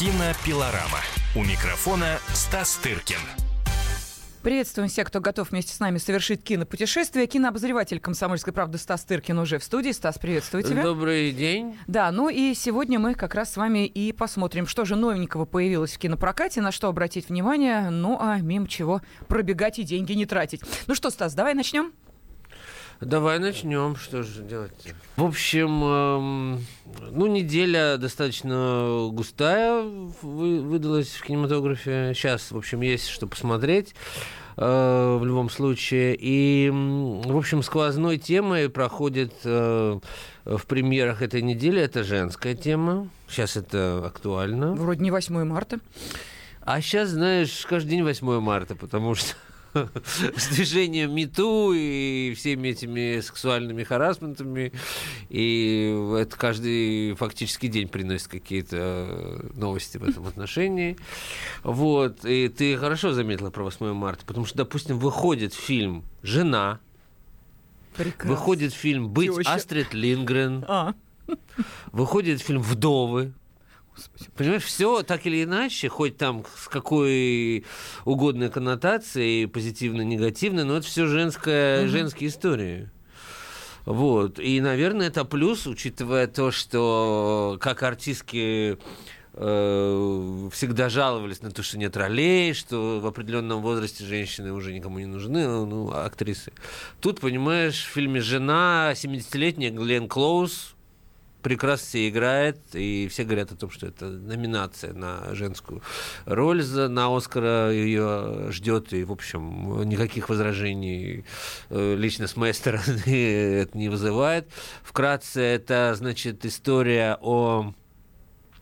Кинопилорама. У микрофона Стас Тыркин. Приветствуем всех, кто готов вместе с нами совершить кинопутешествие. Кинообозреватель «Комсомольской правды» Стас Тыркин уже в студии. Стас, приветствую тебя. Добрый день. Да, ну и сегодня мы как раз с вами и посмотрим, что же новенького появилось в кинопрокате, на что обратить внимание, ну а мимо чего пробегать и деньги не тратить. Ну что, Стас, давай начнем? Давай начнем. Что же делать? В общем, эм, ну, неделя достаточно густая вы, выдалась в кинематографе. Сейчас, в общем, есть что посмотреть э, в любом случае. И, в общем, сквозной темой проходит э, в премьерах этой недели. Это женская тема. Сейчас это актуально. Вроде не 8 марта. А сейчас, знаешь, каждый день 8 марта, потому что с движением МИТУ и всеми этими сексуальными харасментами. И это каждый фактически день приносит какие-то новости в этом отношении. Вот. И ты хорошо заметила про 8 марта, потому что, допустим, выходит фильм «Жена», Прекрасно. выходит фильм «Быть Теща. Астрид Лингрен», А, выходит фильм «Вдовы», Понимаешь, все так или иначе, хоть там с какой угодной коннотацией, позитивно, негативно, но это все женская, женские истории. Вот. И, наверное, это плюс, учитывая то, что как артистки э, всегда жаловались на то, что нет ролей, что в определенном возрасте женщины уже никому не нужны, ну, ну, актрисы. Тут, понимаешь, в фильме «Жена» 70-летняя Глен Клоуз прекрасно себе играет, и все говорят о том, что это номинация на женскую роль за, на Оскара ее ждет, и, в общем, никаких возражений э, лично с моей стороны это не вызывает. Вкратце, это, значит, история о...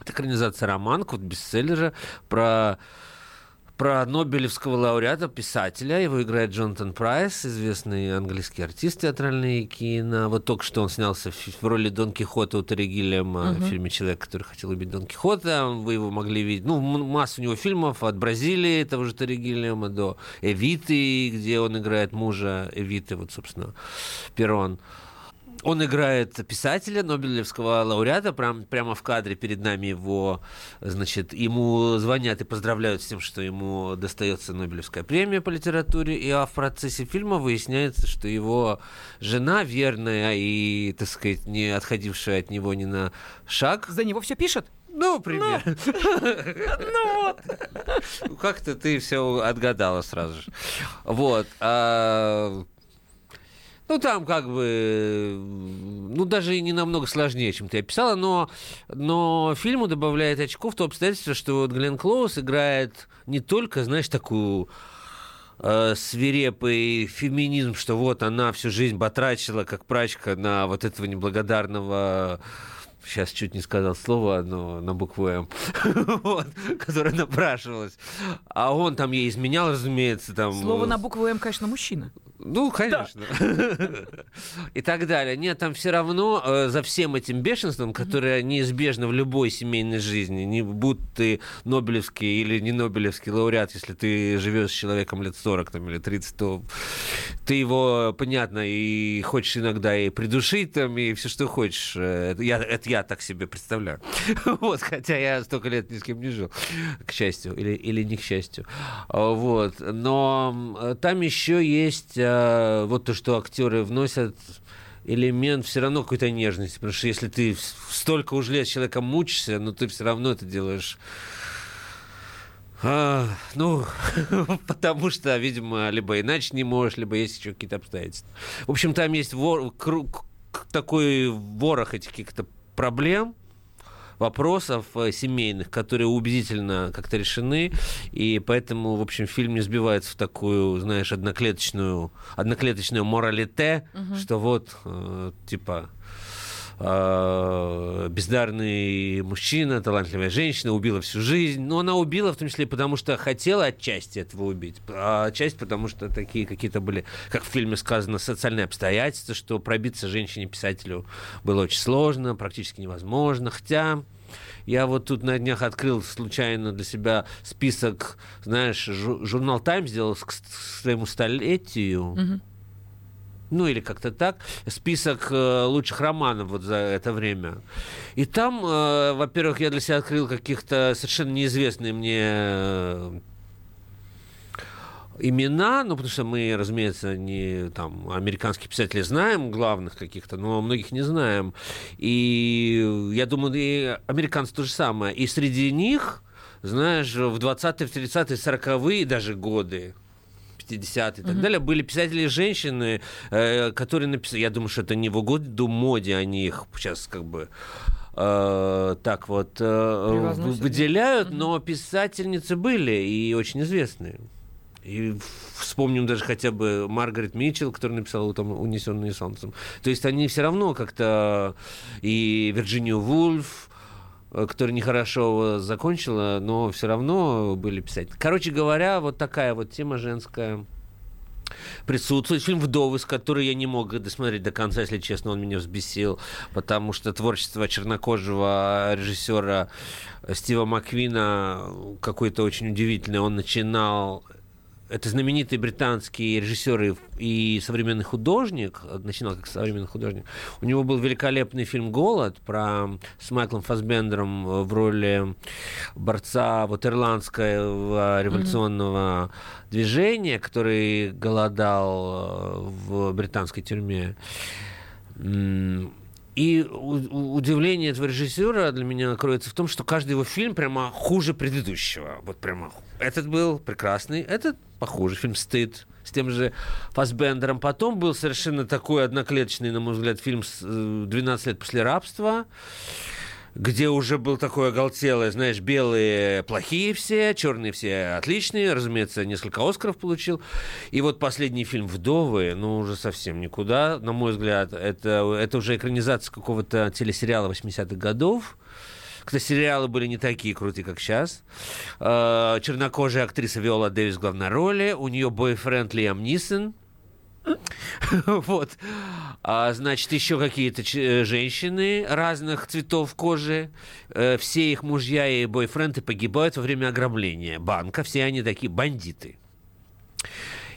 Это экранизация романа, вот бестселлера, про про Нобелевского лауреата, писателя. Его играет Джонатан Прайс, известный английский артист театральный кино. Вот только что он снялся в, роли Дон Кихота у Терри Гиллиама в фильме «Человек, который хотел убить Дон Кихота». Вы его могли видеть. Ну, масса у него фильмов от Бразилии, того же Терри Гиллиама, до Эвиты, где он играет мужа Эвиты, вот, собственно, Перрон. Он играет писателя, Нобелевского лауреата, прям, прямо в кадре перед нами его, значит, ему звонят и поздравляют с тем, что ему достается Нобелевская премия по литературе, и а в процессе фильма выясняется, что его жена верная и, так сказать, не отходившая от него ни на шаг, за него все пишет? ну, примерно. Ну вот. Ну, Как-то ты все отгадала сразу же. Вот. Ну, там как бы, ну, даже и не намного сложнее, чем ты описала, но, но фильму добавляет очков то обстоятельство, что вот Глен Клоус играет не только, знаешь, такую э, свирепый феминизм, что вот она всю жизнь батрачила, как прачка, на вот этого неблагодарного Сейчас чуть не сказал слово одно на букву М, вот, которое напрашивалось. А он там ей изменял, разумеется. Там, Слово на букву М, конечно, мужчина. ну, конечно. И так далее. Нет, там все равно э, за всем этим бешенством, которое неизбежно в любой семейной жизни, не будь ты Нобелевский или не Нобелевский лауреат, если ты живешь с человеком лет 40 там, или 30, то ты его, понятно, и хочешь иногда и придушить, там, и все, что хочешь. Э, Это я, это я так себе представляю. Вот, хотя я столько лет ни с кем не жил, к счастью, или, или не к счастью. А, Вот. Но там еще есть э, вот то, что актеры вносят элемент все равно какой-то нежности, потому что если ты столько уже лет с человеком мучишься, но ты все равно это делаешь а, ну, потому что, видимо, либо иначе не можешь, либо есть еще какие-то обстоятельства. В общем, там есть вор, такой ворох этих каких-то проблем, вопросов э, семейных, которые убедительно как-то решены, и поэтому, в общем, фильм не сбивается в такую, знаешь, одноклеточную, одноклеточную моралите, что вот, э, типа, э, бездарный мужчина, талантливая женщина, убила всю жизнь. Но она убила в том числе потому, что хотела отчасти этого убить, а отчасти потому, что такие какие-то были, как в фильме сказано, социальные обстоятельства, что пробиться женщине-писателю было очень сложно, практически невозможно. Хотя я вот тут на днях открыл случайно для себя список, знаешь, жу- журнал «Тайм» сделал к, своему столетию. Ну или как-то так, список э, лучших романов вот за это время. И там, э, во-первых, я для себя открыл каких-то совершенно неизвестные мне э, имена, ну, потому что мы, разумеется, не там американских писателей знаем, главных каких-то, но многих не знаем. И я думаю, и американцы то же самое. И среди них, знаешь, в 20-е, в 30-е, 40-е даже годы, 50-е и так mm-hmm. далее, были писатели-женщины, э, которые написали, я думаю, что это не в угоду моде, они их сейчас как бы э, так вот э, выделяют, mm-hmm. но писательницы были и очень известные. И вспомним даже хотя бы Маргарет Митчелл, которая написала там «Унесенные солнцем». То есть они все равно как-то... И Вирджинию Вульф, которая нехорошо закончила, но все равно были писатели. Короче говоря, вот такая вот тема женская присутствует. Фильм «Вдовы», с которой я не мог досмотреть до конца, если честно, он меня взбесил, потому что творчество чернокожего режиссера Стива Маквина какое-то очень удивительное. Он начинал это знаменитый британский режиссер и, современный художник, начинал как современный художник. У него был великолепный фильм «Голод» про, с Майклом Фасбендером в роли борца вот ирландского революционного mm-hmm. движения, который голодал э, в британской тюрьме. И удивление этого режиссера для меня кроется в том, что каждый его фильм прямо хуже предыдущего. Вот прямо. Этот был прекрасный, этот похуже. Фильм «Стыд» с тем же Фасбендером. Потом был совершенно такой одноклеточный, на мой взгляд, фильм «12 лет после рабства» где уже был такой оголтелый, знаешь, белые плохие все, черные все отличные, разумеется, несколько Оскаров получил. И вот последний фильм «Вдовы», ну, уже совсем никуда, на мой взгляд, это, это уже экранизация какого-то телесериала 80-х годов, когда сериалы были не такие крутые, как сейчас. А, чернокожая актриса Виола Дэвис в главной роли. У нее бойфренд Лиам Нисон. Вот. А, значит, еще какие-то э, женщины разных цветов кожи. Э, все их мужья и бойфренды погибают во время ограбления банка. Все они такие бандиты.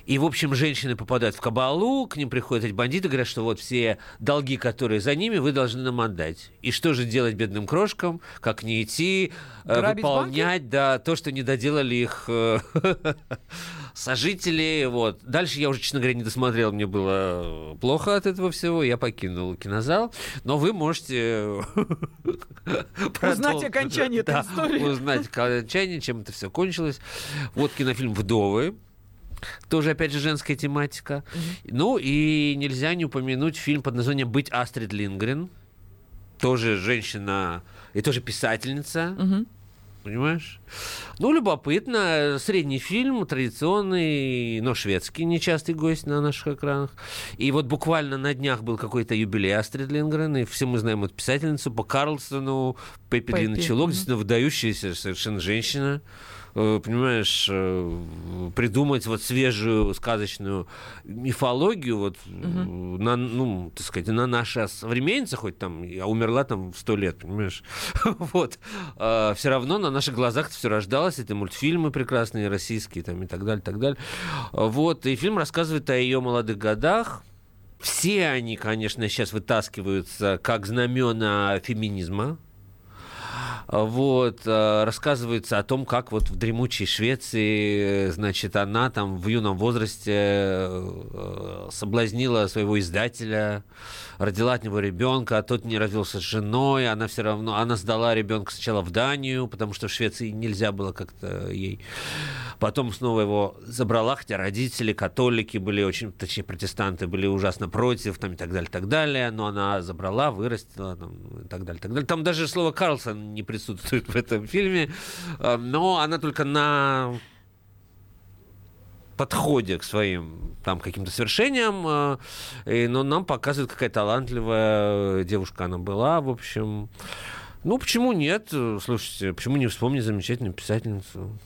И, в общем, женщины попадают в кабалу, к ним приходят эти бандиты, говорят, что вот все долги, которые за ними, вы должны нам отдать. И что же делать бедным крошкам? Как не идти, э, Грабить выполнять, банки? да, то, что не доделали их э, сожители. Вот. Дальше я уже, честно говоря, не досмотрел, мне было плохо от этого всего, я покинул кинозал. Но вы можете... Узнать окончание этой истории. Узнать окончание, чем это все кончилось. Вот кинофильм «Вдовы», тоже, опять же, женская тематика. Mm-hmm. Ну, и нельзя не упомянуть фильм под названием «Быть Астрид Лингрен». Тоже женщина и тоже писательница. Mm-hmm. Понимаешь? Ну, любопытно. Средний фильм, традиционный, но шведский, нечастый гость на наших экранах. И вот буквально на днях был какой-то юбилей Астрид Лингрен, и все мы знаем эту писательницу по Карлсону, Пеппи mm-hmm. действительно выдающаяся совершенно женщина. Э, понимаешь, э, придумать вот свежую сказочную мифологию вот угу. на, ну, так сказать, на наша современница, хоть там, я умерла там в сто лет, понимаешь, вот, а, все равно на наших глазах все рождалось, это мультфильмы прекрасные, российские там и так далее, так далее, вот, и фильм рассказывает о ее молодых годах, все они, конечно, сейчас вытаскиваются как знамена феминизма, вот, э, рассказывается о том, как вот в дремучей Швеции, значит, она там в юном возрасте э, соблазнила своего издателя, родила от него ребенка, а тот не развелся с женой, она все равно, она сдала ребенка сначала в Данию, потому что в Швеции нельзя было как-то ей. Потом снова его забрала, хотя родители, католики были очень, точнее, протестанты были ужасно против, там и так далее, так далее, но она забрала, вырастила, там, и так далее, так далее. Там даже слово Карлсон не присутствует в этом фильме, а, но она только на подходе к своим там каким-то свершениям, а, и, но нам показывает, какая талантливая девушка она была, в общем. Ну, почему нет? Слушайте, почему не вспомнить замечательную писательницу?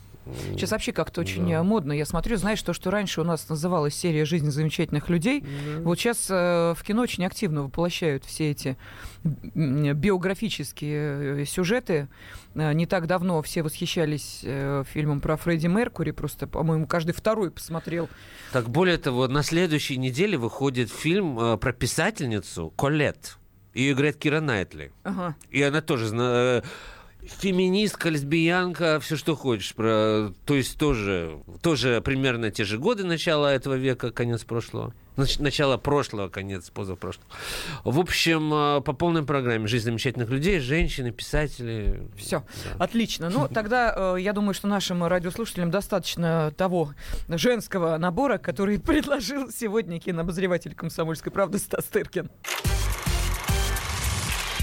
Сейчас вообще как-то очень да. модно. Я смотрю, знаешь, то, что раньше у нас называлась серия «Жизнь замечательных людей», да. вот сейчас э, в кино очень активно воплощают все эти биографические э, сюжеты. Э, не так давно все восхищались фильмом про Фредди Меркури, просто, по-моему, каждый второй посмотрел. Так, более того, на следующей неделе выходит фильм про писательницу Колет. Ее играет Кира Найтли. Ага. И она тоже феминистка, лесбиянка, все что хочешь. Про, то есть тоже, тоже примерно те же годы начала этого века, конец прошлого. Начало прошлого, конец позапрошлого. В общем, э, по полной программе «Жизнь замечательных людей», женщины, писатели. Все, да. отлично. Ну, тогда э, я думаю, что нашим радиослушателям достаточно того женского набора, который предложил сегодня кинообозреватель «Комсомольской правды» Стас Тыркин.